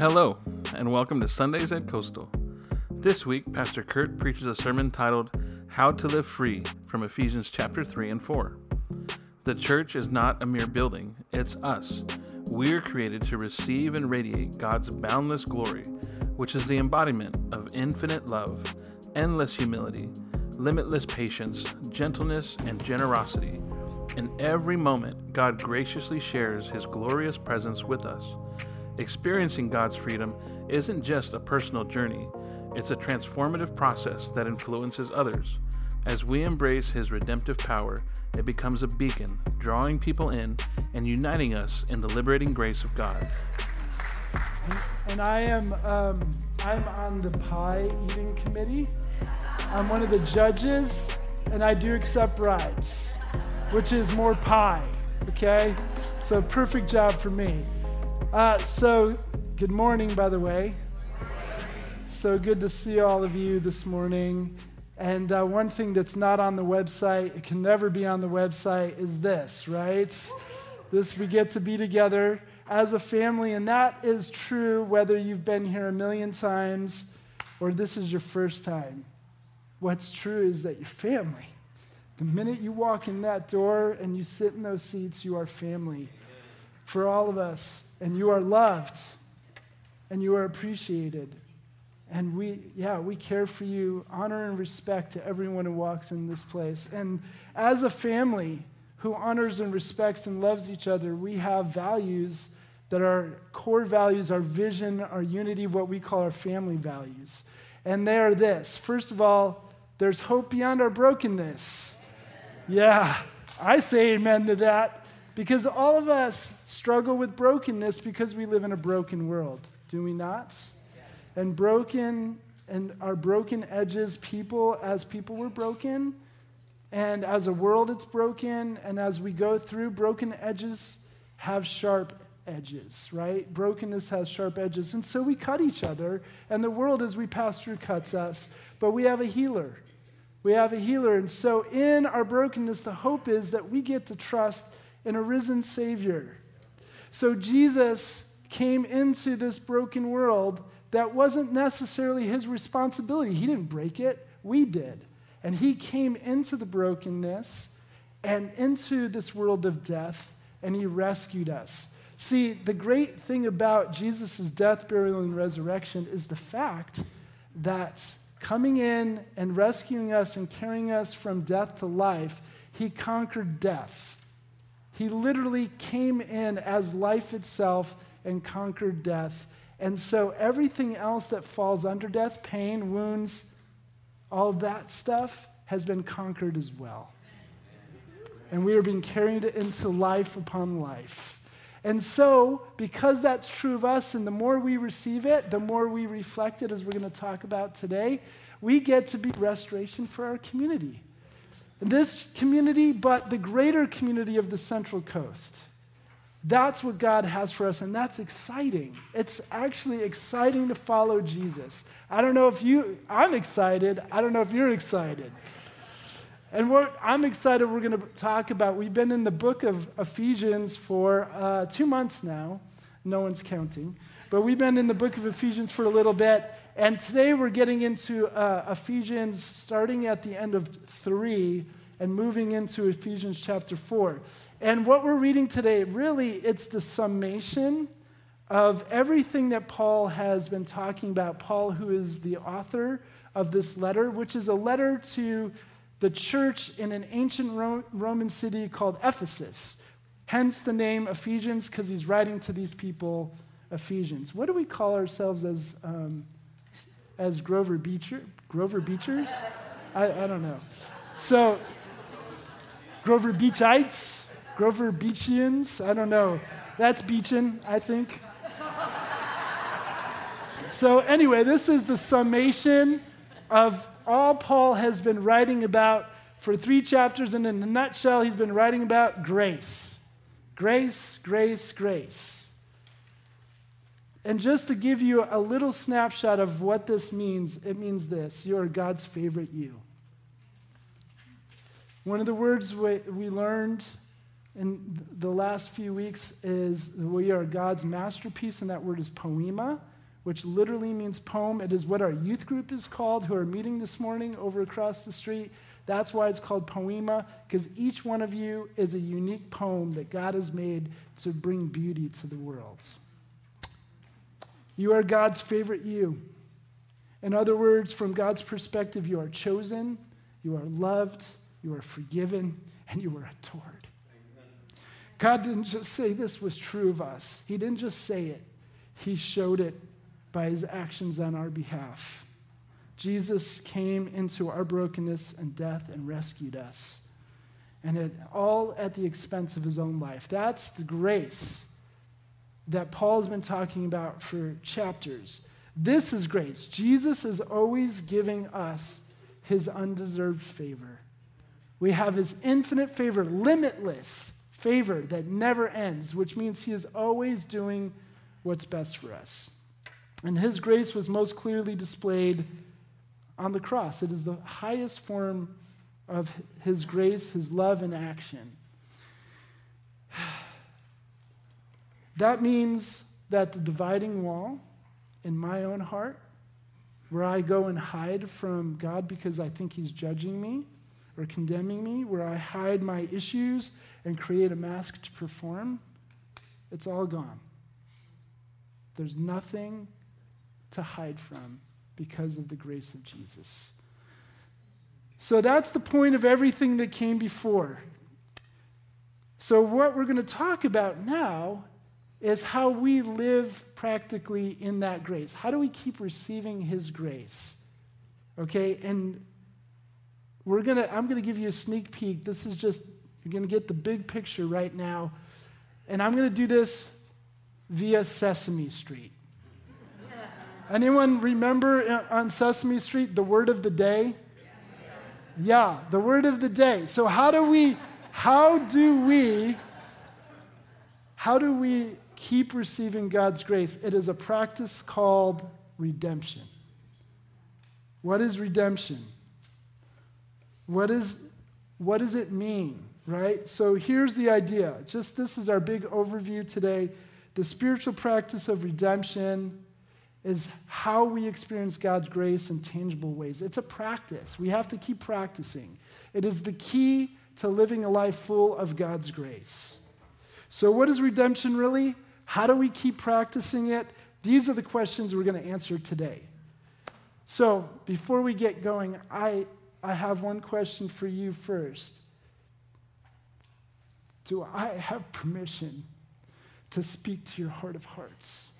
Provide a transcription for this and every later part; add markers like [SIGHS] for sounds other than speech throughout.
Hello, and welcome to Sundays at Coastal. This week, Pastor Kurt preaches a sermon titled How to Live Free from Ephesians chapter 3 and 4. The church is not a mere building, it's us. We're created to receive and radiate God's boundless glory, which is the embodiment of infinite love, endless humility, limitless patience, gentleness, and generosity. In every moment, God graciously shares His glorious presence with us. Experiencing God's freedom isn't just a personal journey, it's a transformative process that influences others. As we embrace His redemptive power, it becomes a beacon, drawing people in and uniting us in the liberating grace of God. And I am um, I'm on the pie eating committee. I'm one of the judges, and I do accept bribes, which is more pie. Okay, so perfect job for me. Uh, so good morning, by the way. So good to see all of you this morning. And uh, one thing that's not on the website, it can never be on the website, is this, right? This we get to be together as a family, and that is true whether you've been here a million times or this is your first time. What's true is that you're family. The minute you walk in that door and you sit in those seats, you are family for all of us, and you are loved and you are appreciated. And we, yeah, we care for you, honor and respect to everyone who walks in this place. And as a family who honors and respects and loves each other, we have values that are core values, our vision, our unity, what we call our family values. And they are this first of all, there's hope beyond our brokenness. Yeah, I say amen to that because all of us struggle with brokenness because we live in a broken world, do we not? and broken and our broken edges, people, as people were broken, and as a world it's broken, and as we go through, broken edges have sharp edges, right? Brokenness has sharp edges. And so we cut each other, and the world as we pass through cuts us, but we have a healer. We have a healer. And so in our brokenness, the hope is that we get to trust in a risen Savior. So Jesus came into this broken world that wasn't necessarily his responsibility. He didn't break it, we did. And he came into the brokenness and into this world of death, and he rescued us. See, the great thing about Jesus' death, burial, and resurrection is the fact that coming in and rescuing us and carrying us from death to life, he conquered death. He literally came in as life itself and conquered death. And so everything else that falls under death, pain, wounds, all that stuff has been conquered as well. And we are being carried into life upon life. And so, because that's true of us, and the more we receive it, the more we reflect it, as we're going to talk about today, we get to be restoration for our community. This community, but the greater community of the Central Coast. That's what God has for us, and that's exciting. It's actually exciting to follow Jesus. I don't know if you, I'm excited. I don't know if you're excited. And what I'm excited we're going to talk about, we've been in the book of Ephesians for uh, two months now. No one's counting. But we've been in the book of Ephesians for a little bit. And today we're getting into uh, Ephesians starting at the end of three and moving into Ephesians chapter four. And what we're reading today, really, it's the summation of everything that Paul has been talking about. Paul, who is the author of this letter, which is a letter to the church in an ancient Roman city called Ephesus. Hence the name Ephesians, because he's writing to these people Ephesians. What do we call ourselves as, um, as Grover Beecher? Grover Beechers? I, I don't know. So, Grover Beachites? Grover Beachians? I don't know. That's Beachin, I think. so, anyway, this is the summation of all Paul has been writing about for three chapters, and in a nutshell, he's been writing about grace. Grace, grace, grace. And just to give you a little snapshot of what this means, it means this you are God's favorite you. One of the words we, we learned in the last few weeks is we are God's masterpiece, and that word is poema. which literally means poem. It is what our youth group is called, who are meeting this morning over across the street. That's why it's called Poema, because each one of you is a unique poem that God has made to bring beauty to the world. You are God's favorite you. In other words, from God's perspective, you are chosen, you are loved, you are forgiven, and you are adored. God didn't just say this was true of us, He didn't just say it, He showed it by His actions on our behalf. Jesus came into our brokenness and death and rescued us. And it all at the expense of his own life. That's the grace that Paul's been talking about for chapters. This is grace. Jesus is always giving us his undeserved favor. We have his infinite favor, limitless favor that never ends, which means he is always doing what's best for us. And his grace was most clearly displayed on the cross. It is the highest form of his grace, his love in action. That means that the dividing wall in my own heart, where I go and hide from God because I think He's judging me or condemning me, where I hide my issues and create a mask to perform, it's all gone. There's nothing to hide from because of the grace of Jesus. So that's the point of everything that came before. So, what we're going to talk about now is how we live practically in that grace. How do we keep receiving his grace? Okay, and we're gonna, I'm gonna give you a sneak peek. This is just, you're gonna get the big picture right now. And I'm gonna do this via Sesame Street. Anyone remember uh, on Sesame Street the word of the day? Yeah, the word of the day. So how do we how do we how do we keep receiving God's grace. It is a practice called redemption. What is redemption? What, is, what does it mean, right? So here's the idea. Just this is our big overview today. The spiritual practice of redemption is how we experience God's grace in tangible ways. It's a practice. We have to keep practicing. It is the key to living a life full of God's grace. So, what is redemption really? How do we keep practicing it? These are the questions we're going to answer today. So, before we get going, I, I have one question for you first. Do I have permission to speak to your heart of hearts?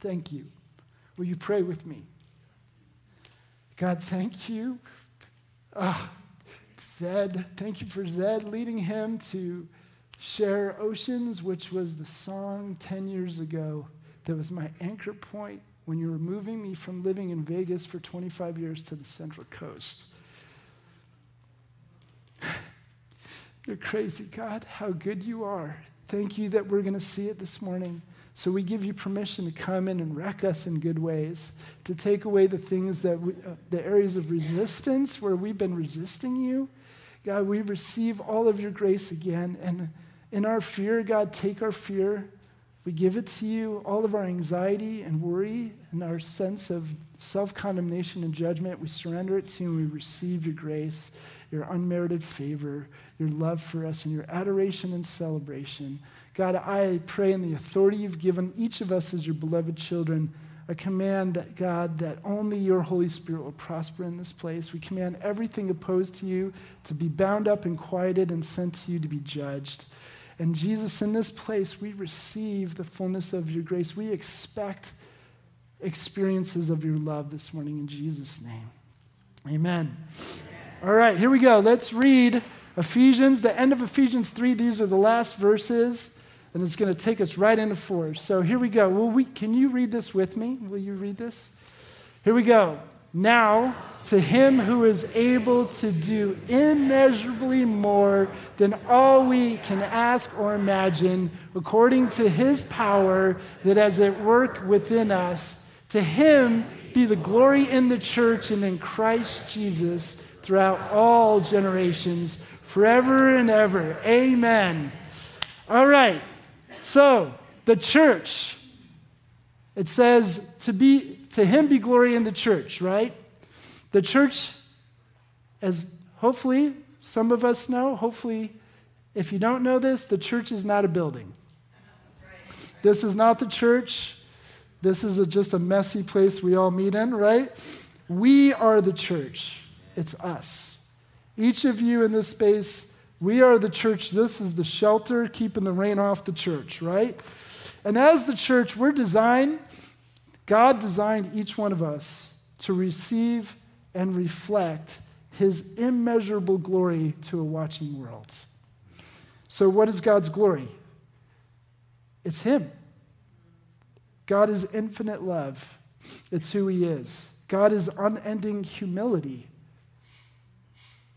Thank you. Will you pray with me? God, thank you. Uh, Zed, thank you for Zed leading him to Share Oceans, which was the song 10 years ago that was my anchor point when you were moving me from living in Vegas for 25 years to the Central Coast. [SIGHS] You're crazy, God, how good you are. Thank you that we're going to see it this morning. So we give you permission to come in and wreck us in good ways, to take away the things that, we, uh, the areas of resistance where we've been resisting you. God, we receive all of your grace again and in our fear, God, take our fear. We give it to you, all of our anxiety and worry and our sense of self condemnation and judgment. We surrender it to you and we receive your grace, your unmerited favor, your love for us, and your adoration and celebration. God, I pray in the authority you've given each of us as your beloved children, a command that, God, that only your Holy Spirit will prosper in this place. We command everything opposed to you to be bound up and quieted and sent to you to be judged. And Jesus, in this place, we receive the fullness of your grace. We expect experiences of your love this morning in Jesus' name. Amen. All right, here we go. Let's read Ephesians, the end of Ephesians 3. These are the last verses, and it's going to take us right into 4. So here we go. Will we, can you read this with me? Will you read this? Here we go. Now, to him who is able to do immeasurably more than all we can ask or imagine, according to his power that is at work within us, to him be the glory in the church and in Christ Jesus throughout all generations, forever and ever. Amen. All right. So, the church It says, to, be, to him be glory in the church, right? The church, as hopefully some of us know, hopefully, if you don't know this, the church is not a building. This is not the church. This is a, just a messy place we all meet in, right? We are the church. It's us. Each of you in this space, we are the church. This is the shelter keeping the rain off the church, right? And as the church, we're designed, God designed each one of us to receive and reflect his immeasurable glory to a watching world. So, what is God's glory? It's him. God is infinite love, it's who he is. God is unending humility.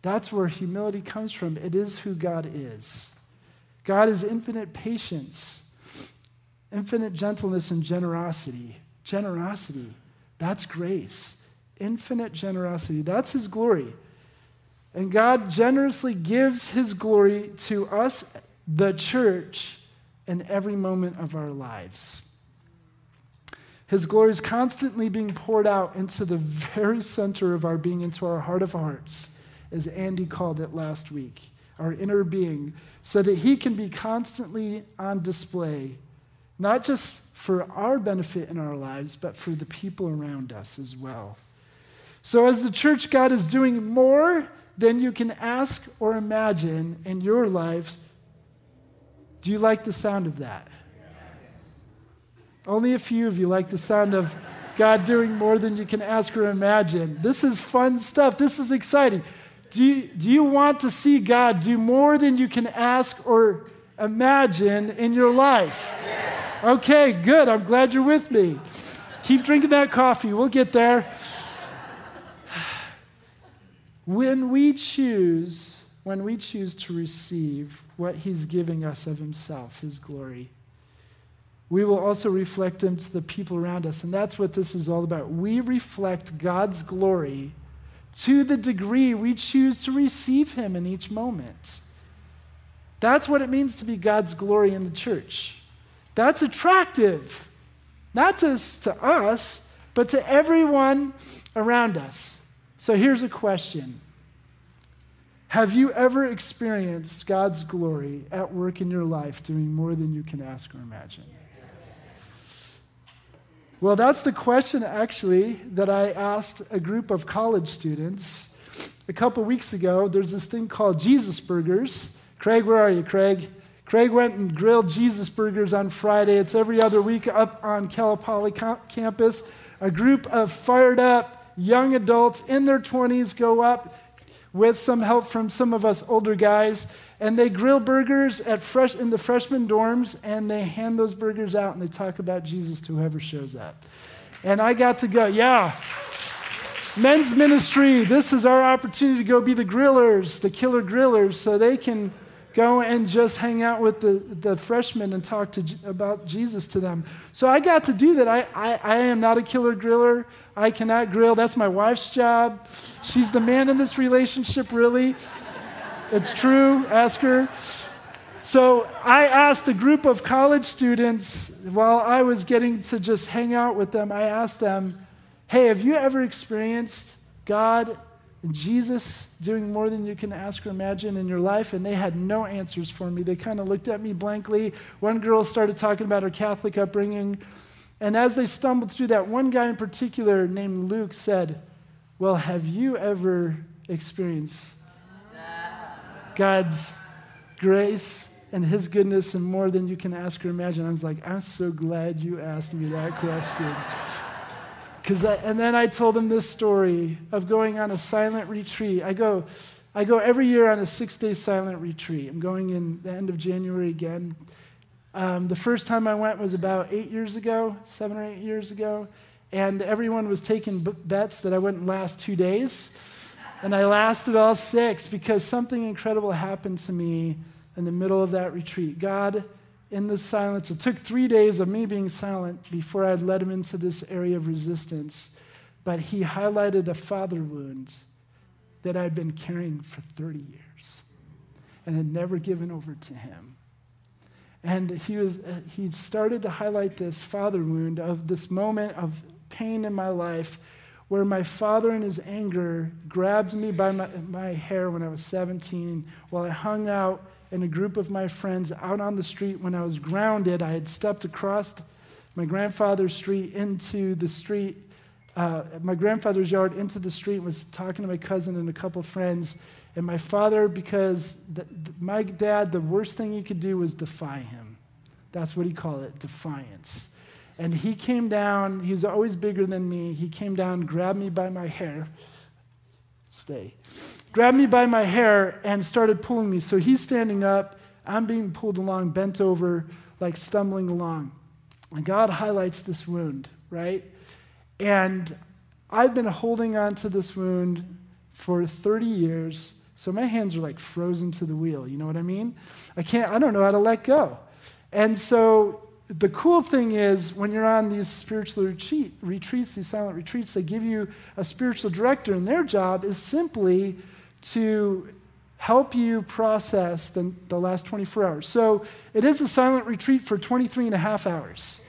That's where humility comes from. It is who God is. God is infinite patience infinite gentleness and generosity. Generosity, that's grace. Infinite generosity, that's His glory. And God generously gives His glory to us, the church, in every moment of our lives. His glory is constantly being poured out into the very center of our being, into our heart of hearts, as Andy called it last week, our inner being, so that He can be constantly on display not just for our benefit in our lives, but for the people around us as well. So, as the church, God is doing more than you can ask or imagine in your lives. Do you like the sound of that? Only a few of you like the sound of God doing more than you can ask or imagine. This is fun stuff. This is exciting. Do you, do you want to see God do more than you can ask or imagine in your life? Okay, good. I'm glad you're with me. Keep drinking that coffee. We'll get there. [SIGHS] When we choose, when we choose to receive what he's giving us of himself, his glory, we will also reflect him to the people around us. And that's what this is all about. We reflect God's glory to the degree we choose to receive him in each moment. That's what it means to be God's glory in the church. That's attractive, not just to us, but to everyone around us. So here's a question Have you ever experienced God's glory at work in your life doing more than you can ask or imagine? Well, that's the question actually that I asked a group of college students a couple weeks ago. There's this thing called Jesus Burgers. Craig, where are you, Craig? Craig went and grilled Jesus burgers on Friday. It's every other week up on Cal Poly campus. A group of fired up young adults in their 20s go up with some help from some of us older guys, and they grill burgers at fresh, in the freshman dorms, and they hand those burgers out and they talk about Jesus to whoever shows up. And I got to go, yeah. Men's ministry, this is our opportunity to go be the grillers, the killer grillers, so they can go and just hang out with the, the freshmen and talk to, about Jesus to them. So I got to do that. I, I, I am not a killer griller. I cannot grill. That's my wife's job. She's the man in this relationship, really. It's true. Ask her. So I asked a group of college students while I was getting to just hang out with them, I asked them, hey, have you ever experienced God Jesus doing more than you can ask or imagine in your life, and they had no answers for me. They kind of looked at me blankly. One girl started talking about her Catholic upbringing, and as they stumbled through that, one guy in particular named Luke said, Well, have you ever experienced God's grace and His goodness and more than you can ask or imagine? I was like, I'm so glad you asked me that question. Cause I, and then I told him this story of going on a silent retreat. I go, I go every year on a six day silent retreat. I'm going in the end of January again. Um, the first time I went was about eight years ago, seven or eight years ago. And everyone was taking bets that I wouldn't last two days. And I lasted all six because something incredible happened to me in the middle of that retreat. God in the silence. It took three days of me being silent before I'd led him into this area of resistance. But he highlighted a father wound that I'd been carrying for 30 years and had never given over to him. And he, was, uh, he started to highlight this father wound of this moment of pain in my life where my father, in his anger, grabbed me by my, my hair when I was 17 while I hung out in a group of my friends out on the street when I was grounded. I had stepped across my grandfather's street into the street, uh, my grandfather's yard into the street, was talking to my cousin and a couple friends. And my father, because the, my dad, the worst thing you could do was defy him. That's what he called it, defiance. And he came down, he was always bigger than me. He came down, grabbed me by my hair. Stay. Grabbed me by my hair and started pulling me. So he's standing up, I'm being pulled along, bent over, like stumbling along. And God highlights this wound, right? And I've been holding on to this wound for 30 years. So my hands are like frozen to the wheel. You know what I mean? I can't, I don't know how to let go. And so the cool thing is when you're on these spiritual retreat, retreats, these silent retreats, they give you a spiritual director, and their job is simply to help you process the, the last 24 hours. So it is a silent retreat for 23 and a half hours.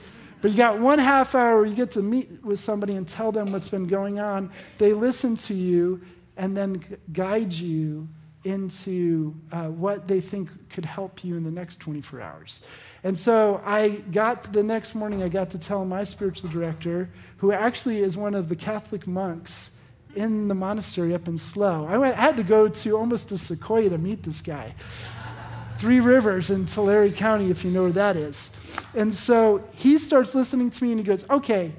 But you got one half hour where you get to meet with somebody and tell them what's been going on. They listen to you and then guide you into uh, what they think could help you in the next 24 hours. And so I got the next morning, I got to tell my spiritual director, who actually is one of the Catholic monks in the monastery up in Slough. I, went, I had to go to almost to Sequoia to meet this guy. Three Rivers in Tulare County, if you know where that is. And so he starts listening to me and he goes, Okay,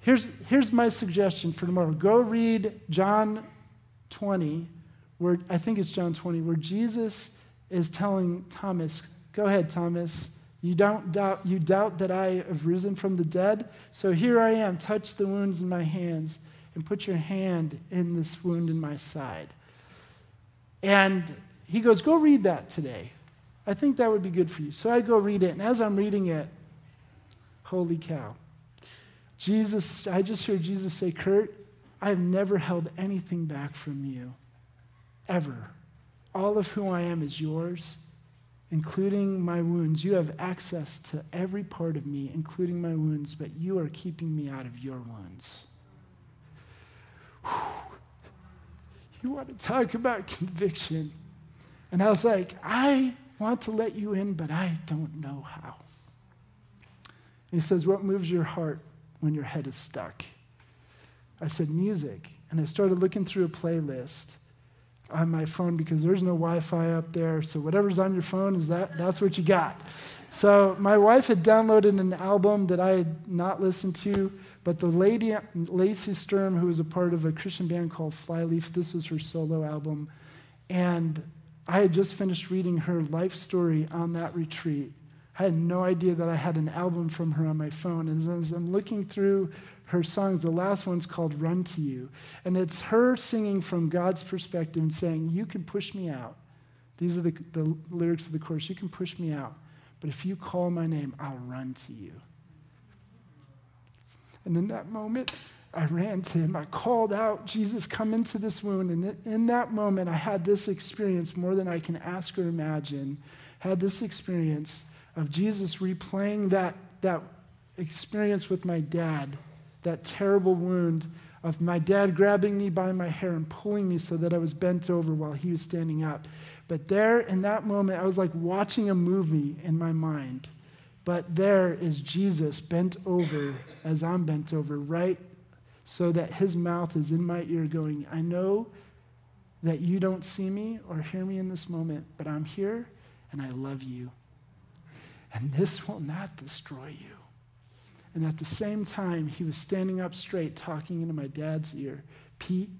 here's, here's my suggestion for tomorrow. Go read John 20, where I think it's John 20, where Jesus is telling Thomas, Go ahead, Thomas. You don't doubt, you doubt that I have risen from the dead? So here I am. Touch the wounds in my hands and put your hand in this wound in my side. And he goes, Go read that today. I think that would be good for you. So I go read it. And as I'm reading it, holy cow. Jesus, I just heard Jesus say, Kurt, I have never held anything back from you, ever. All of who I am is yours, including my wounds. You have access to every part of me, including my wounds, but you are keeping me out of your wounds. You want to talk about conviction? And I was like, I want to let you in, but I don't know how. he says, What moves your heart when your head is stuck? I said, Music. And I started looking through a playlist on my phone because there's no Wi-Fi up there. So whatever's on your phone is that that's what you got. So my wife had downloaded an album that I had not listened to, but the lady Lacey Sturm, who was a part of a Christian band called Flyleaf, this was her solo album, and I had just finished reading her life story on that retreat. I had no idea that I had an album from her on my phone. And as I'm looking through her songs, the last one's called Run to You. And it's her singing from God's perspective and saying, You can push me out. These are the, the lyrics of the chorus. You can push me out. But if you call my name, I'll run to you. And in that moment, I ran to him. I called out, Jesus, come into this wound. And in that moment, I had this experience more than I can ask or imagine. Had this experience of Jesus replaying that, that experience with my dad, that terrible wound of my dad grabbing me by my hair and pulling me so that I was bent over while he was standing up. But there, in that moment, I was like watching a movie in my mind. But there is Jesus bent over as I'm bent over, right so that his mouth is in my ear going, I know that you don't see me or hear me in this moment, but I'm here and I love you. And this will not destroy you. And at the same time, he was standing up straight, talking into my dad's ear Pete,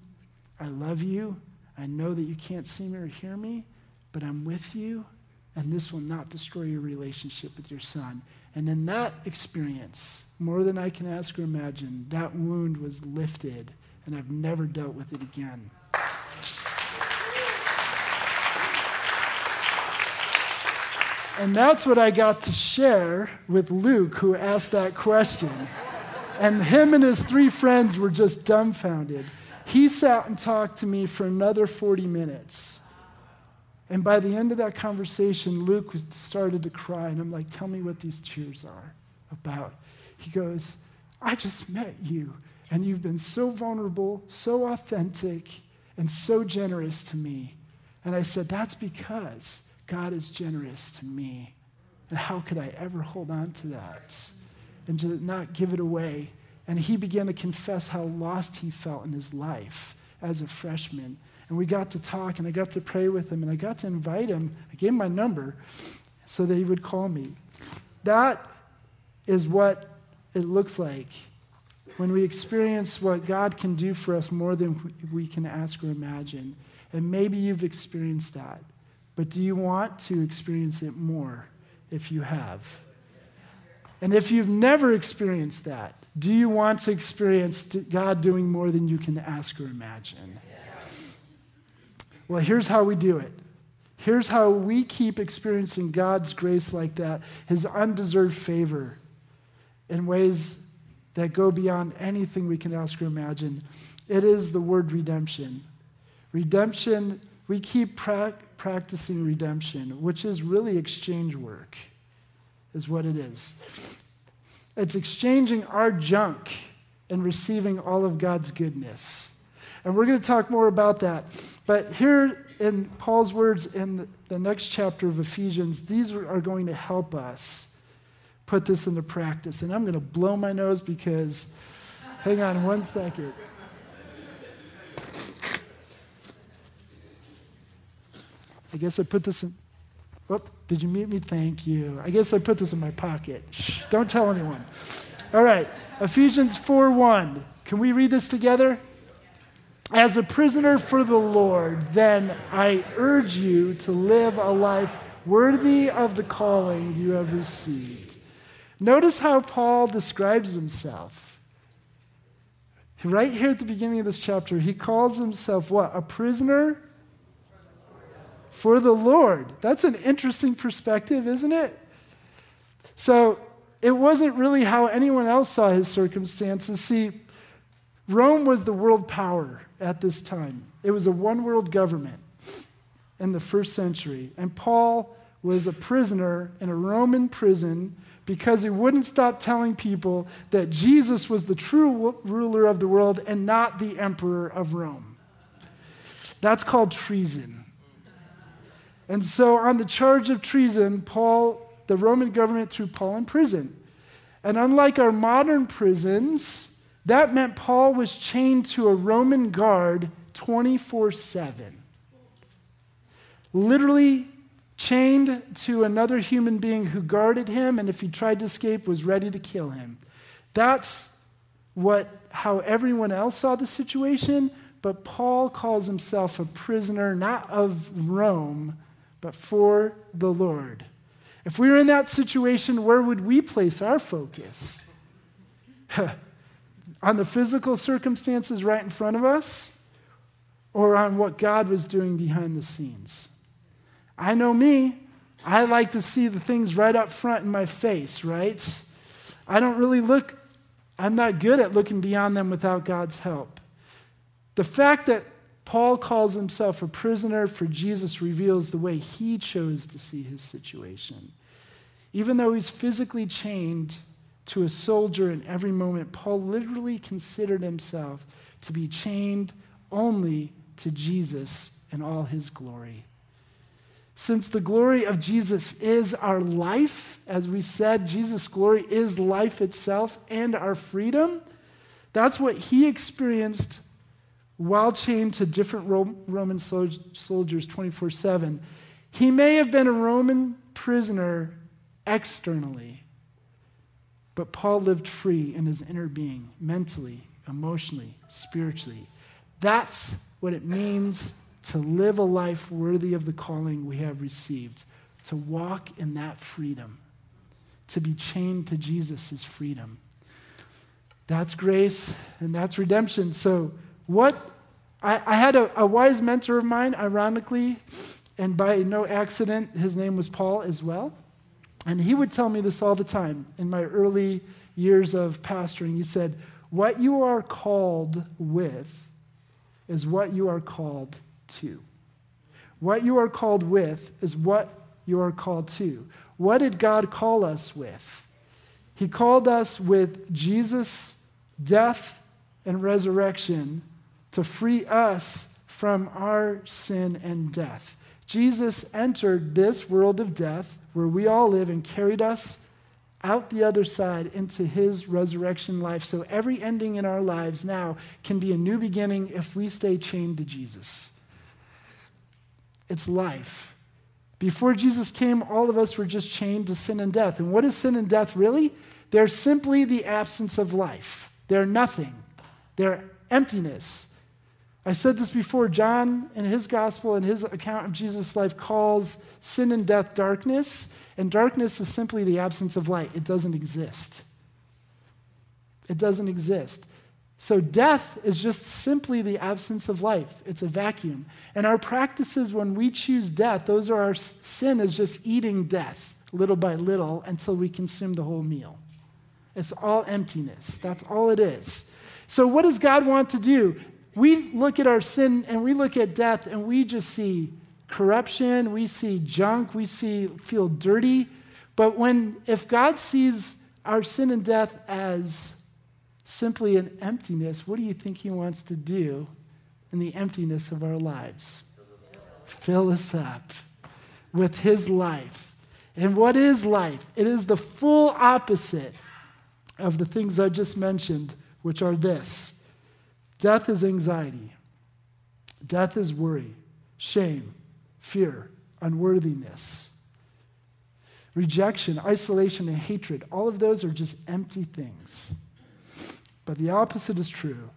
I love you. I know that you can't see me or hear me, but I'm with you, and this will not destroy your relationship with your son. And in that experience, more than I can ask or imagine, that wound was lifted, and I've never dealt with it again. And that's what I got to share with Luke, who asked that question. And him and his three friends were just dumbfounded. He sat and talked to me for another 40 minutes. And by the end of that conversation, Luke started to cry. And I'm like, tell me what these tears are about. He goes, I just met you. And you've been so vulnerable, so authentic, and so generous to me. And I said, That's because God is generous to me. And how could I ever hold on to that and to not give it away? And he began to confess how lost he felt in his life as a freshman. And we got to talk, and I got to pray with him, and I got to invite him. I gave him my number so that he would call me. That is what it looks like when we experience what God can do for us more than we can ask or imagine. And maybe you've experienced that, but do you want to experience it more if you have? And if you've never experienced that, do you want to experience God doing more than you can ask or imagine? Well, here's how we do it. Here's how we keep experiencing God's grace like that, his undeserved favor in ways that go beyond anything we can ask or imagine. It is the word redemption. Redemption, we keep pra- practicing redemption, which is really exchange work, is what it is. It's exchanging our junk and receiving all of God's goodness. And we're going to talk more about that. But here in Paul's words in the next chapter of Ephesians, these are going to help us put this into practice. And I'm going to blow my nose because, hang on one second. I guess I put this in. Oh, did you meet me? Thank you. I guess I put this in my pocket. Shh, don't tell anyone. All right, Ephesians 4 1. Can we read this together? As a prisoner for the Lord, then I urge you to live a life worthy of the calling you have received. Notice how Paul describes himself. Right here at the beginning of this chapter, he calls himself what? A prisoner for the Lord. That's an interesting perspective, isn't it? So it wasn't really how anyone else saw his circumstances. See, Rome was the world power at this time, it was a one world government in the first century. And Paul was a prisoner in a Roman prison because he wouldn't stop telling people that Jesus was the true ruler of the world and not the emperor of Rome. That's called treason. And so, on the charge of treason, Paul, the Roman government threw Paul in prison. And unlike our modern prisons, that meant Paul was chained to a Roman guard 24 7. Literally chained to another human being who guarded him, and if he tried to escape, was ready to kill him. That's what, how everyone else saw the situation, but Paul calls himself a prisoner not of Rome, but for the Lord. If we were in that situation, where would we place our focus? [LAUGHS] on the physical circumstances right in front of us or on what God was doing behind the scenes? I know me. I like to see the things right up front in my face, right? I don't really look, I'm not good at looking beyond them without God's help. The fact that Paul calls himself a prisoner for Jesus reveals the way he chose to see his situation. Even though he's physically chained to a soldier in every moment, Paul literally considered himself to be chained only to Jesus and all his glory. Since the glory of Jesus is our life, as we said, Jesus' glory is life itself and our freedom, that's what he experienced while chained to different Roman soldiers 24 7, he may have been a Roman prisoner externally, but Paul lived free in his inner being, mentally, emotionally, spiritually. That's what it means to live a life worthy of the calling we have received, to walk in that freedom. To be chained to Jesus freedom. That's grace and that's redemption. So, what I, I had a, a wise mentor of mine, ironically, and by no accident, his name was Paul as well. And he would tell me this all the time in my early years of pastoring. He said, What you are called with is what you are called to. What you are called with is what you are called to. What did God call us with? He called us with Jesus' death and resurrection to free us from our sin and death. Jesus entered this world of death where we all live and carried us out the other side into his resurrection life. So every ending in our lives now can be a new beginning if we stay chained to Jesus. It's life. Before Jesus came, all of us were just chained to sin and death. And what is sin and death really? They're simply the absence of life. They're nothing. They're emptiness. I said this before. John, in his gospel, and his account of Jesus' life, calls sin and death darkness. And darkness is simply the absence of light, it doesn't exist. It doesn't exist. So, death is just simply the absence of life. It's a vacuum. And our practices, when we choose death, those are our sin, is just eating death little by little until we consume the whole meal. It's all emptiness. That's all it is. So, what does God want to do? We look at our sin and we look at death and we just see corruption, we see junk, we see feel dirty. But when if God sees our sin and death as simply an emptiness, what do you think he wants to do in the emptiness of our lives? Fill us up with his life. And what is life? It is the full opposite of the things I just mentioned, which are this death is anxiety, death is worry, shame, fear, unworthiness, rejection, isolation, and hatred. All of those are just empty things. But the opposite is true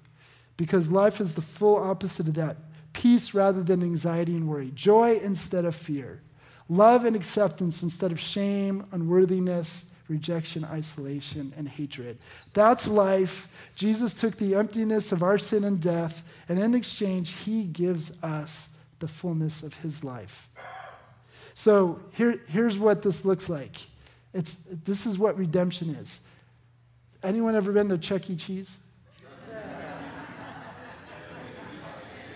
because life is the full opposite of that peace rather than anxiety and worry, joy instead of fear, love and acceptance instead of shame, unworthiness, rejection, isolation, and hatred. That's life. Jesus took the emptiness of our sin and death, and in exchange, he gives us the fullness of his life. So here, here's what this looks like. It's, this is what redemption is. Anyone ever been to Chuck E. Cheese? [LAUGHS]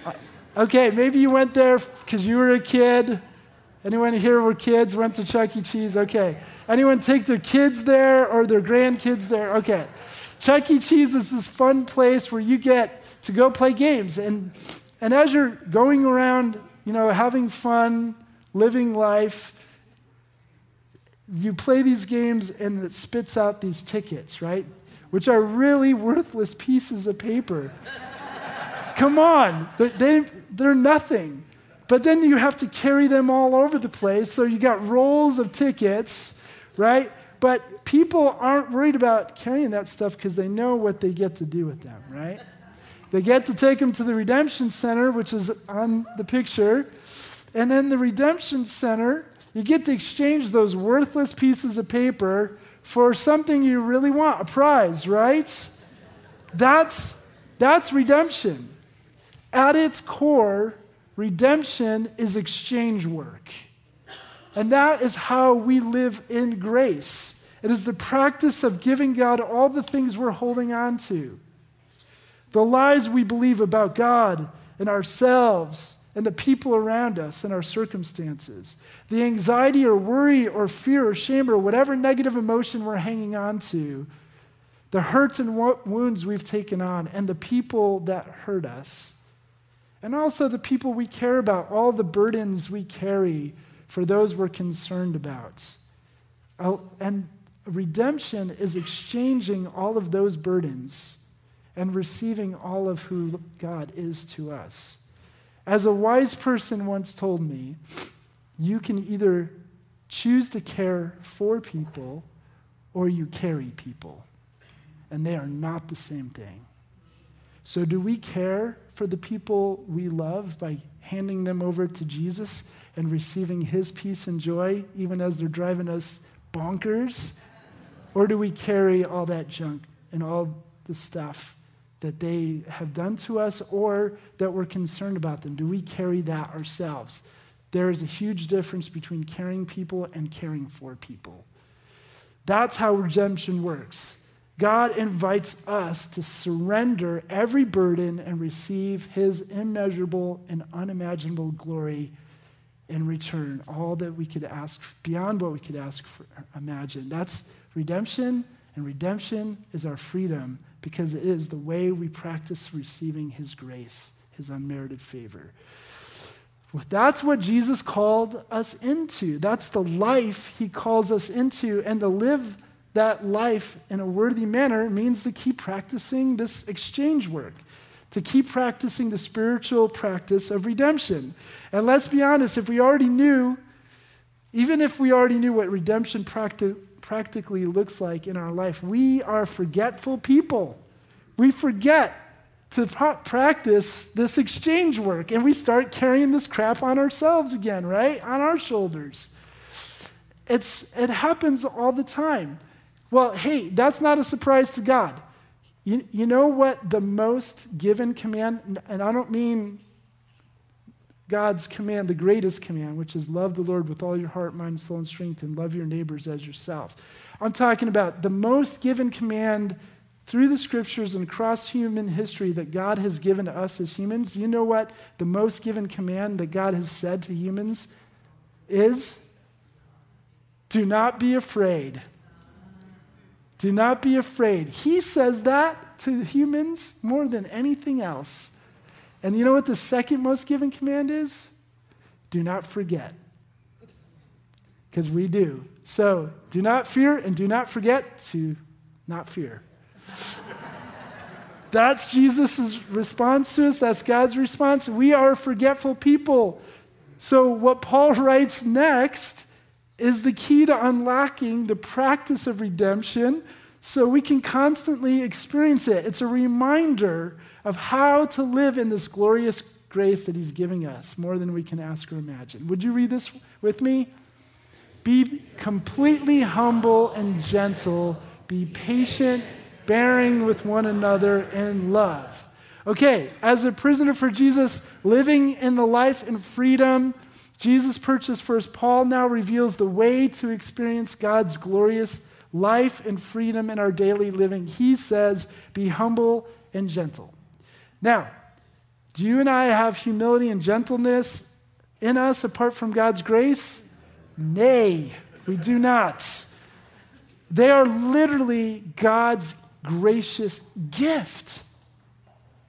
Uh, okay, maybe you went there because you were a kid. Anyone here were kids, went to Chuck E. Cheese? Okay. Anyone take their kids there or their grandkids there? Okay. Chuck E. Cheese is this fun place where you get to go play games. And, and as you're going around, you know, having fun, living life, you play these games and it spits out these tickets, right? Which are really worthless pieces of paper. Come on, they, they're nothing. But then you have to carry them all over the place. So you got rolls of tickets, right? But people aren't worried about carrying that stuff because they know what they get to do with them, right? They get to take them to the Redemption Center, which is on the picture. And then the Redemption Center you get to exchange those worthless pieces of paper for something you really want, a prize, right? That's, that's redemption. At its core, redemption is exchange work. And that is how we live in grace. It is the practice of giving God all the things we're holding on to. The lies we believe about God and ourselves and the people around us and our circumstances. The anxiety or worry or fear or shame or whatever negative emotion we're hanging on to, the hurts and wounds we've taken on, and the people that hurt us, and also the people we care about, all the burdens we carry for those we're concerned about. And redemption is exchanging all of those burdens and receiving all of who God is to us. As a wise person once told me, you can either choose to care for people or you carry people. And they are not the same thing. So, do we care for the people we love by handing them over to Jesus and receiving his peace and joy, even as they're driving us bonkers? Or do we carry all that junk and all the stuff that they have done to us or that we're concerned about them? Do we carry that ourselves? There is a huge difference between caring people and caring for people. That's how redemption works. God invites us to surrender every burden and receive his immeasurable and unimaginable glory in return all that we could ask, beyond what we could ask for, imagine. That's redemption, and redemption is our freedom because it is the way we practice receiving His grace, His unmerited favor. That's what Jesus called us into. That's the life He calls us into. And to live that life in a worthy manner means to keep practicing this exchange work to keep practicing the spiritual practice of redemption. And let's be honest, if we already knew, even if we already knew what redemption practi- practically looks like in our life, we are forgetful people. We forget to pra- practice this exchange work and we start carrying this crap on ourselves again, right? On our shoulders. It's, it happens all the time. Well, hey, that's not a surprise to God. You, you know what the most given command, and I don't mean God's command, the greatest command, which is love the Lord with all your heart, mind, soul, and strength, and love your neighbors as yourself. I'm talking about the most given command through the scriptures and across human history that God has given to us as humans. You know what the most given command that God has said to humans is? Do not be afraid. Do not be afraid. He says that to humans more than anything else. And you know what the second most given command is? Do not forget. Because we do. So do not fear and do not forget to not fear. [LAUGHS] That's Jesus' response to us. That's God's response. We are forgetful people. So, what Paul [LAUGHS] writes next is the key to unlocking the practice of redemption so we can constantly experience it. It's a reminder of how to live in this glorious grace that He's giving us more than we can ask or imagine. Would you read this with me? Be completely humble and gentle, be patient, bearing with one another in love. Okay, as a prisoner for Jesus, living in the life and freedom Jesus purchased us, Paul now reveals the way to experience God's glorious life and freedom in our daily living. He says, Be humble and gentle. Now, do you and I have humility and gentleness in us apart from God's grace? Nay, we do not. They are literally God's gracious gift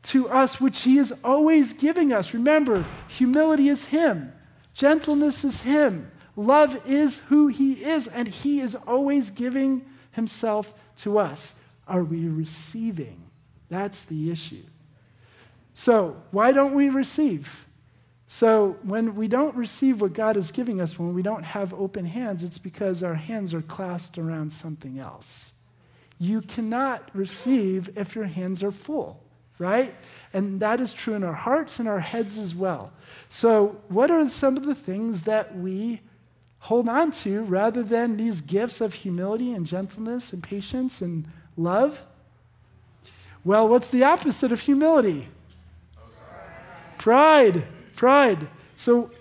to us, which He is always giving us. Remember, humility is Him, gentleness is Him, love is who He is, and He is always giving Himself to us. Are we receiving? That's the issue. So, why don't we receive? So, when we don't receive what God is giving us, when we don't have open hands, it's because our hands are clasped around something else. You cannot receive if your hands are full, right? And that is true in our hearts and our heads as well. So, what are some of the things that we hold on to rather than these gifts of humility and gentleness and patience and love? Well, what's the opposite of humility? Pride. Pride. So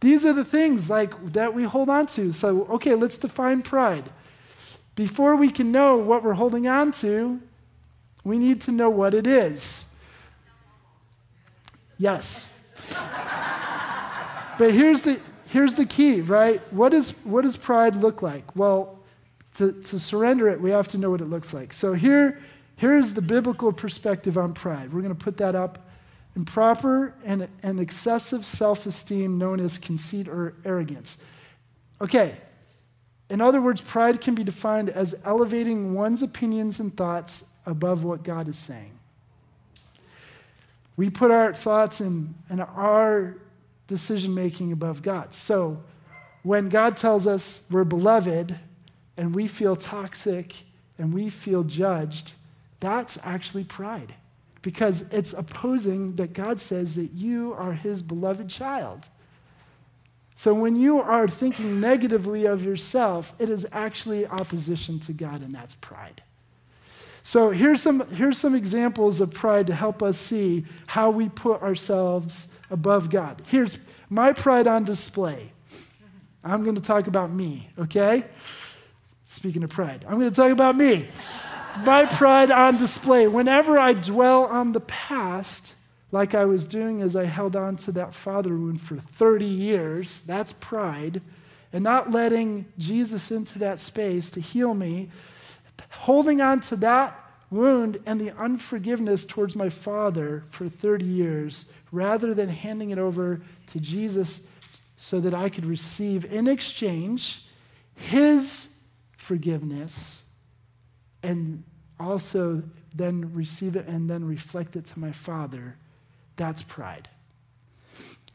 these are the things like that we hold on to. So okay, let's define pride. Before we can know what we're holding on to, we need to know what it is. Yes. but here's the here's the key, right? What, is, what does pride look like? Well, to, to surrender it, we have to know what it looks like. So here, here's the biblical perspective on pride. We're going to put that up improper and, and excessive self esteem known as conceit or arrogance. Okay, in other words, pride can be defined as elevating one's opinions and thoughts above what God is saying. We put our thoughts and, and our decision making above God. So when God tells us we're beloved and we feel toxic and we feel judged, that's actually pride because it's opposing that God says that you are his beloved child. So when you are thinking negatively of yourself, it is actually opposition to God, and that's pride. So here's some, here's some examples of pride to help us see how we put ourselves above God. Here's my pride on display. I'm going to talk about me, okay? Speaking of pride, I'm going to talk about me my pride on display. Whenever I dwell on the past, like I was doing as I held on to that father wound for 30 years. That's pride. And not letting Jesus into that space to heal me, holding on to that wound and the unforgiveness towards my father for 30 years, rather than handing it over to Jesus so that I could receive in exchange his forgiveness and also then receive it and then reflect it to my father that's pride.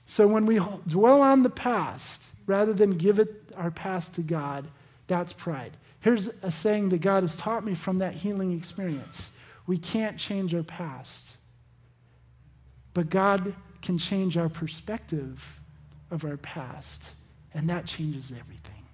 So when we dwell on the past rather than give it our past to God, that's pride. Here's a saying that God has taught me from that healing experience we can't change our past, but God can change our perspective of our past, and that changes everything.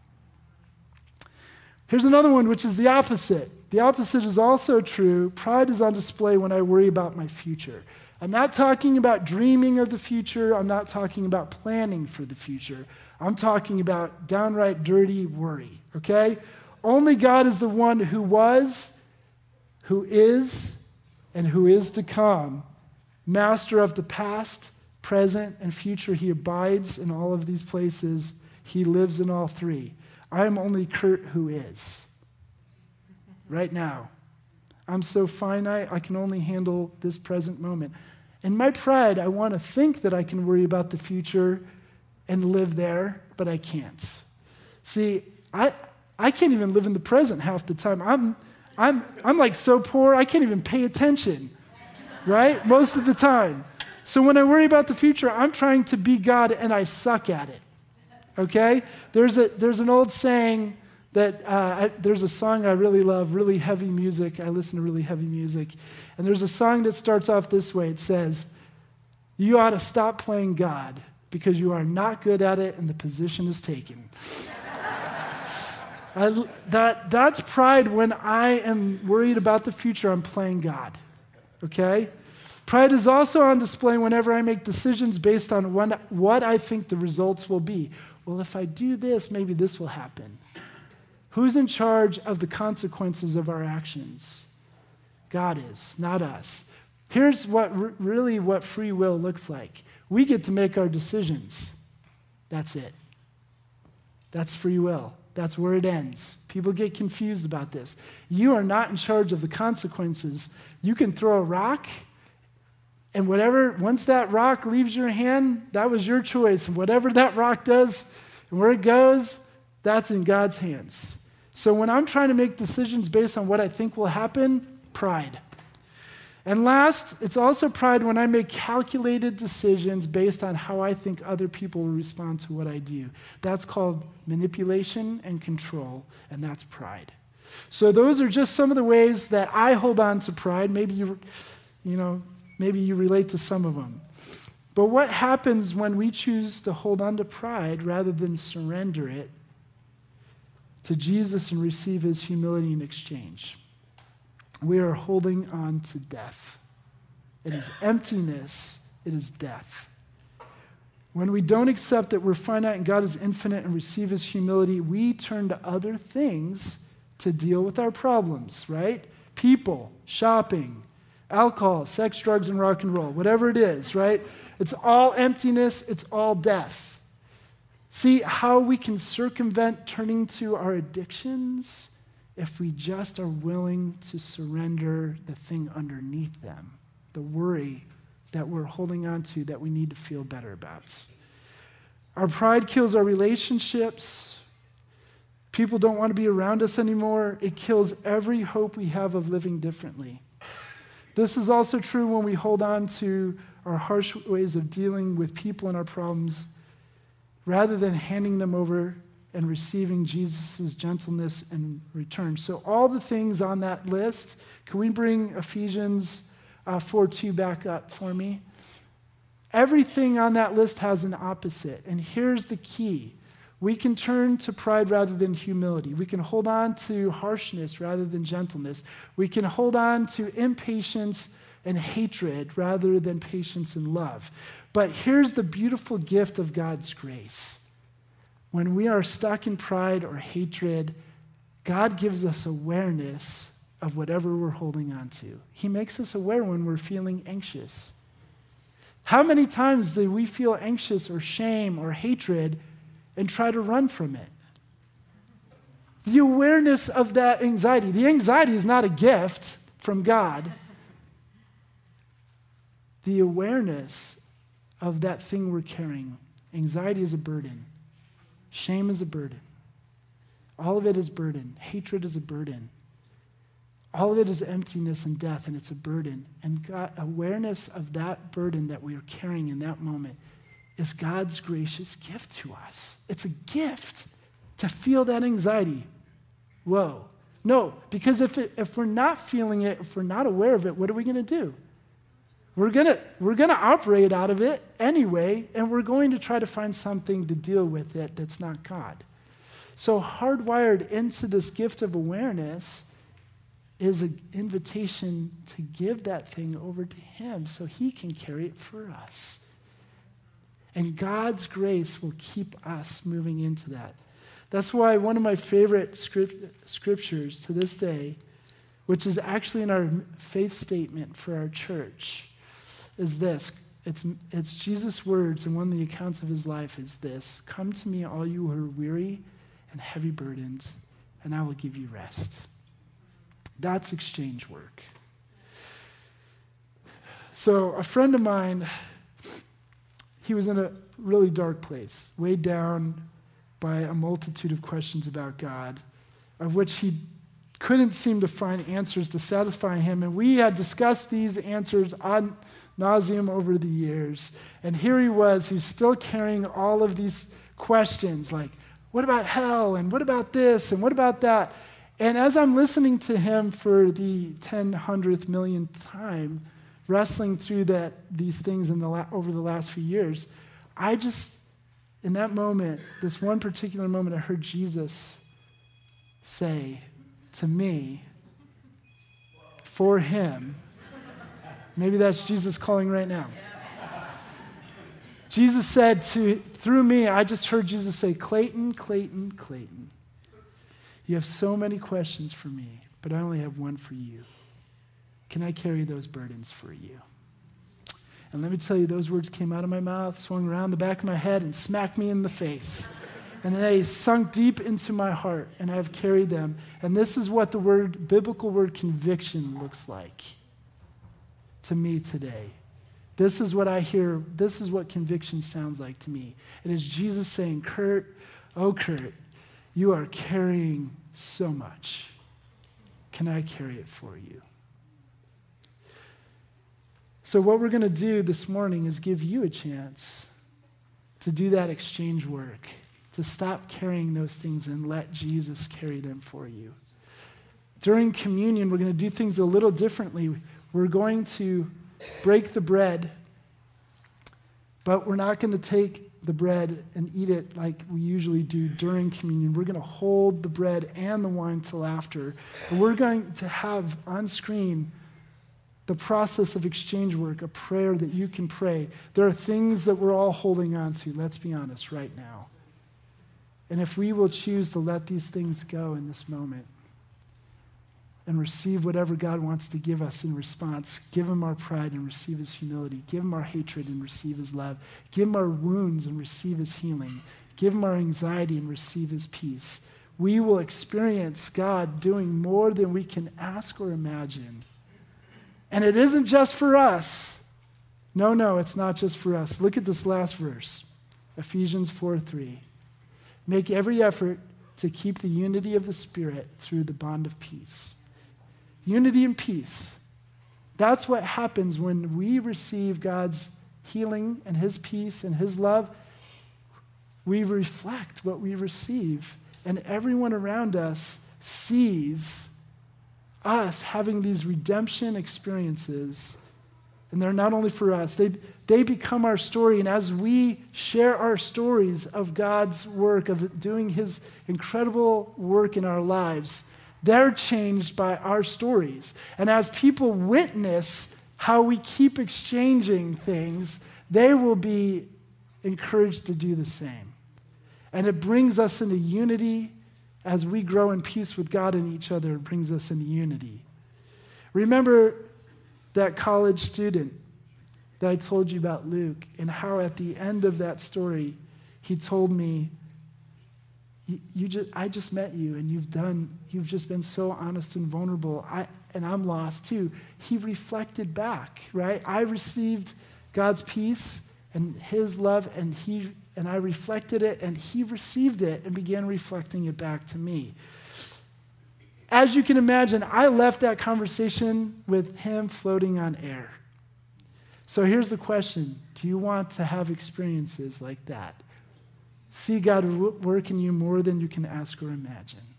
Here's another one, which is the opposite. The opposite is also true. Pride is on display when I worry about my future. I'm not talking about dreaming of the future. I'm not talking about planning for the future. I'm talking about downright dirty worry, okay? Only God is the one who was, who is, and who is to come, master of the past, present, and future. He abides in all of these places, He lives in all three. I am only Kurt who is, right now. I'm so finite, I can only handle this present moment. In my pride, I want to think that I can worry about the future and live there, but I can't. See, I, I can't even live in the present half the time. I'm, I'm, I'm like so poor, I can't even pay attention, right? Most of the time. So when I worry about the future, I'm trying to be God and I suck at it. Okay? There's, a, there's an old saying that uh, I, there's a song I really love, really heavy music. I listen to really heavy music. And there's a song that starts off this way it says, You ought to stop playing God because you are not good at it and the position is taken. I, that, that's pride when I am worried about the future, I'm playing God. Okay? Pride is also on display whenever I make decisions based on what, what I think the results will be. Well, if I do this, maybe this will happen. Who's in charge of the consequences of our actions? God is, not us. Here's what really what free will looks like. We get to make our decisions. That's it. That's free will. That's where it ends. People get confused about this. You are not in charge of the consequences. You can throw a rock, and whatever, once that rock leaves your hand, that was your choice. And whatever that rock does and where it goes, that's in God's hands. So when I'm trying to make decisions based on what I think will happen, pride. And last, it's also pride when I make calculated decisions based on how I think other people will respond to what I do. That's called manipulation and control, and that's pride. So those are just some of the ways that I hold on to pride. Maybe you, you know, maybe you relate to some of them. But what happens when we choose to hold on to pride rather than surrender it to Jesus and receive his humility in exchange? We are holding on to death. It is emptiness, it is death. When we don't accept that we're finite and God is infinite and receive his humility, we turn to other things to deal with our problems, right? People, shopping, alcohol, sex, drugs, and rock and roll, whatever it is, right? It's all emptiness, it's all death. See how we can circumvent turning to our addictions if we just are willing to surrender the thing underneath them, the worry that we're holding on to that we need to feel better about. Our pride kills our relationships. People don't want to be around us anymore. It kills every hope we have of living differently. This is also true when we hold on to our harsh ways of dealing with people and our problems rather than handing them over and receiving Jesus' gentleness in return. So, all the things on that list, can we bring Ephesians uh, 4 2 back up for me? Everything on that list has an opposite. And here's the key we can turn to pride rather than humility. We can hold on to harshness rather than gentleness. We can hold on to impatience and hatred rather than patience and love. But here's the beautiful gift of God's grace when we are stuck in pride or hatred, God gives us awareness of whatever we're holding on to. He makes us aware when we're feeling anxious. How many times do we feel anxious or shame or hatred and try to run from it? The awareness of that anxiety. The anxiety is not a gift from God. The awareness of that thing we're carrying. Anxiety is a burden, shame is a burden. All of it is burden. Hatred is a burden. All of it is emptiness and death, and it's a burden. And God, awareness of that burden that we are carrying in that moment is God's gracious gift to us. It's a gift to feel that anxiety. Whoa. No, because if, it, if we're not feeling it, if we're not aware of it, what are we going to do? We're going we're to operate out of it anyway, and we're going to try to find something to deal with it that's not God. So, hardwired into this gift of awareness is an invitation to give that thing over to Him so He can carry it for us. And God's grace will keep us moving into that. That's why one of my favorite script, scriptures to this day, which is actually in our faith statement for our church, is this. It's, it's Jesus' words, and one of the accounts of his life is this Come to me, all you who are weary and heavy burdened, and I will give you rest. That's exchange work. So, a friend of mine, he was in a really dark place, weighed down by a multitude of questions about God, of which he couldn't seem to find answers to satisfy him. And we had discussed these answers on nauseum over the years. And here he was, he's still carrying all of these questions like, what about hell? And what about this? And what about that? And as I'm listening to him for the 10 hundredth millionth time, wrestling through that, these things in the la- over the last few years, I just, in that moment, this one particular moment, I heard Jesus say to me, for him, maybe that's Jesus calling right now. Jesus said to, through me, I just heard Jesus say, Clayton, Clayton, Clayton. You have so many questions for me, but I only have one for you. Can I carry those burdens for you? And let me tell you, those words came out of my mouth, swung around the back of my head, and smacked me in the face. And they sunk deep into my heart, and I've carried them. And this is what the word, biblical word conviction looks like to me today. This is what I hear. This is what conviction sounds like to me. It is Jesus saying, Kurt, oh, Kurt, you are carrying so much. Can I carry it for you? So, what we're going to do this morning is give you a chance to do that exchange work, to stop carrying those things and let Jesus carry them for you. During communion, we're going to do things a little differently. We're going to break the bread, but we're not going to take the bread and eat it like we usually do during communion. We're going to hold the bread and the wine till after. And we're going to have on screen the process of exchange work, a prayer that you can pray. There are things that we're all holding on to, let's be honest, right now. And if we will choose to let these things go in this moment, and receive whatever God wants to give us in response. Give him our pride and receive his humility. Give him our hatred and receive his love. Give him our wounds and receive his healing. Give him our anxiety and receive his peace. We will experience God doing more than we can ask or imagine. And it isn't just for us. No, no, it's not just for us. Look at this last verse Ephesians 4 3. Make every effort to keep the unity of the Spirit through the bond of peace. Unity and peace. That's what happens when we receive God's healing and His peace and His love. We reflect what we receive, and everyone around us sees us having these redemption experiences. And they're not only for us, they, they become our story. And as we share our stories of God's work, of doing His incredible work in our lives, they're changed by our stories. And as people witness how we keep exchanging things, they will be encouraged to do the same. And it brings us into unity as we grow in peace with God and each other. It brings us into unity. Remember that college student that I told you about Luke and how at the end of that story, he told me, you, you just, I just met you and you've done, you've just been so honest and vulnerable. I, and I'm lost too. He reflected back, right? I received God's peace and his love and he and I reflected it and he received it and began reflecting it back to me. As you can imagine, I left that conversation with him floating on air. So here's the question Do you want to have experiences like that? See God work in you more than you can ask or imagine.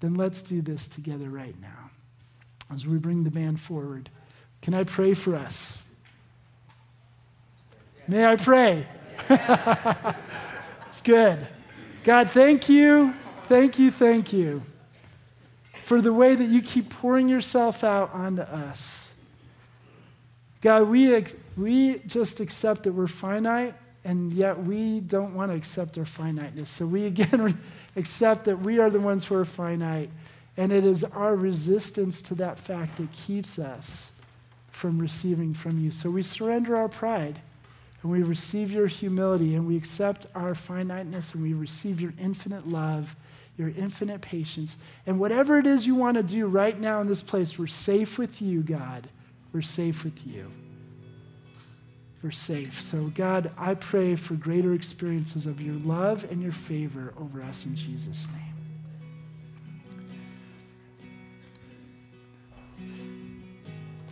Then let's do this together right now. As we bring the band forward, can I pray for us? May I pray? [LAUGHS] it's good. God, thank you, thank you, thank you for the way that you keep pouring yourself out onto us. God, we, we just accept that we're finite, and yet we don't want to accept our finiteness. So we [LAUGHS] again accept that we are the ones who are finite, and it is our resistance to that fact that keeps us from receiving from you. So we surrender our pride and we receive your humility and we accept our finiteness and we receive your infinite love, your infinite patience. And whatever it is you want to do right now in this place, we're safe with you, God. We're safe with you. We're safe. So, God, I pray for greater experiences of your love and your favor over us in Jesus' name.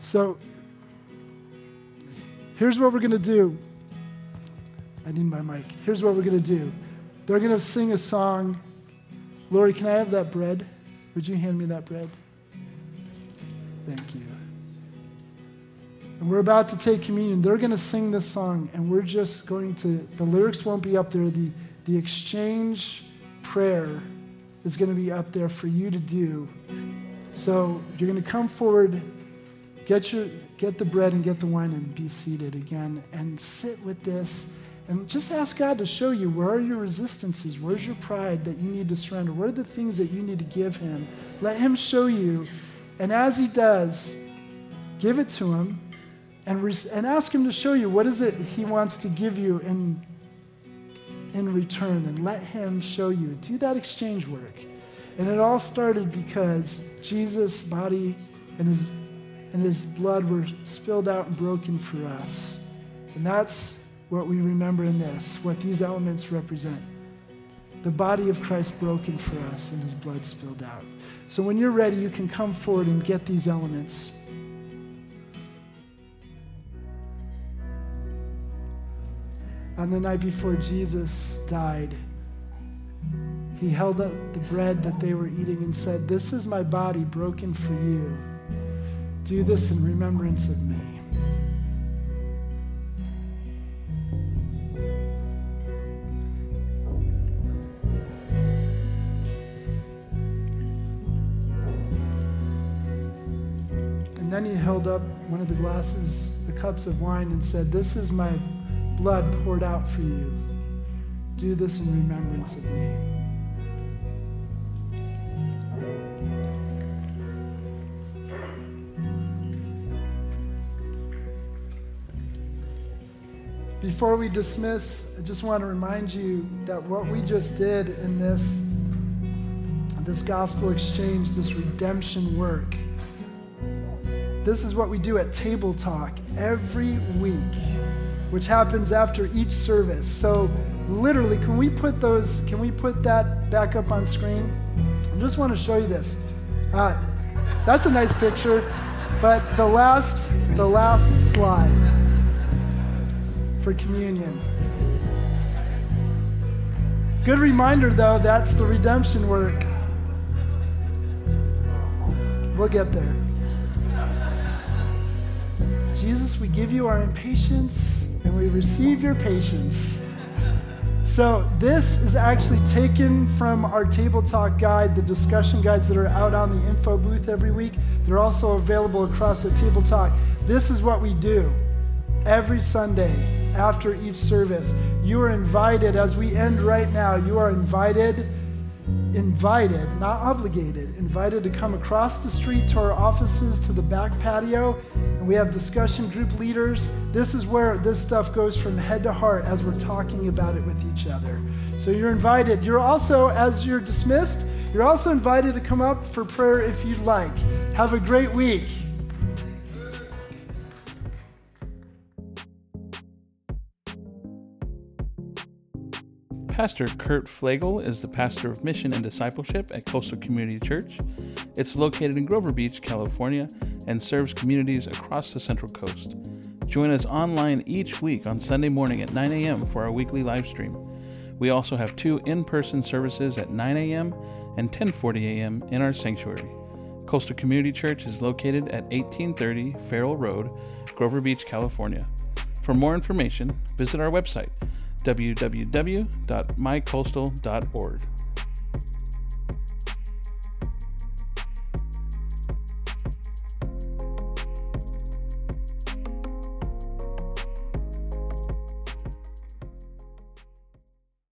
So, here's what we're going to do. I need my mic. Here's what we're going to do. They're going to sing a song. Lori, can I have that bread? Would you hand me that bread? Thank you. And we're about to take communion. They're going to sing this song, and we're just going to, the lyrics won't be up there. The, the exchange prayer is going to be up there for you to do. So you're going to come forward, get, your, get the bread and get the wine, and be seated again, and sit with this. And just ask God to show you where are your resistances? Where's your pride that you need to surrender? What are the things that you need to give Him? Let Him show you. And as He does, give it to Him and, re- and ask Him to show you what is it He wants to give you in, in return. And let Him show you. Do that exchange work. And it all started because Jesus' body and His, and his blood were spilled out and broken for us. And that's what we remember in this, what these elements represent. The body of Christ broken for us and his blood spilled out. So when you're ready, you can come forward and get these elements. On the night before Jesus died, he held up the bread that they were eating and said, This is my body broken for you. Do this in remembrance of me. And then he held up one of the glasses, the cups of wine, and said, This is my blood poured out for you. Do this in remembrance of me. Before we dismiss, I just want to remind you that what we just did in this, this gospel exchange, this redemption work, this is what we do at Table Talk every week, which happens after each service. So, literally, can we put those, can we put that back up on screen? I just want to show you this. Uh, that's a nice picture, but the last, the last slide for communion. Good reminder, though, that's the redemption work. We'll get there. Jesus, we give you our impatience and we receive your patience. So, this is actually taken from our table talk guide, the discussion guides that are out on the info booth every week. They're also available across the table talk. This is what we do every Sunday after each service. You are invited, as we end right now, you are invited invited, not obligated, invited to come across the street to our offices to the back patio, we have discussion group leaders. This is where this stuff goes from head to heart as we're talking about it with each other. So you're invited. You're also, as you're dismissed, you're also invited to come up for prayer if you'd like. Have a great week. Pastor Kurt Pflegl is the pastor of mission and discipleship at Coastal Community Church. It's located in Grover Beach, California, and serves communities across the Central Coast. Join us online each week on Sunday morning at 9 a.m. for our weekly live stream. We also have two in-person services at 9 a.m. and 10:40 a.m. in our sanctuary. Coastal Community Church is located at 1830 Farroll Road, Grover Beach, California. For more information, visit our website www.mycoastal.org.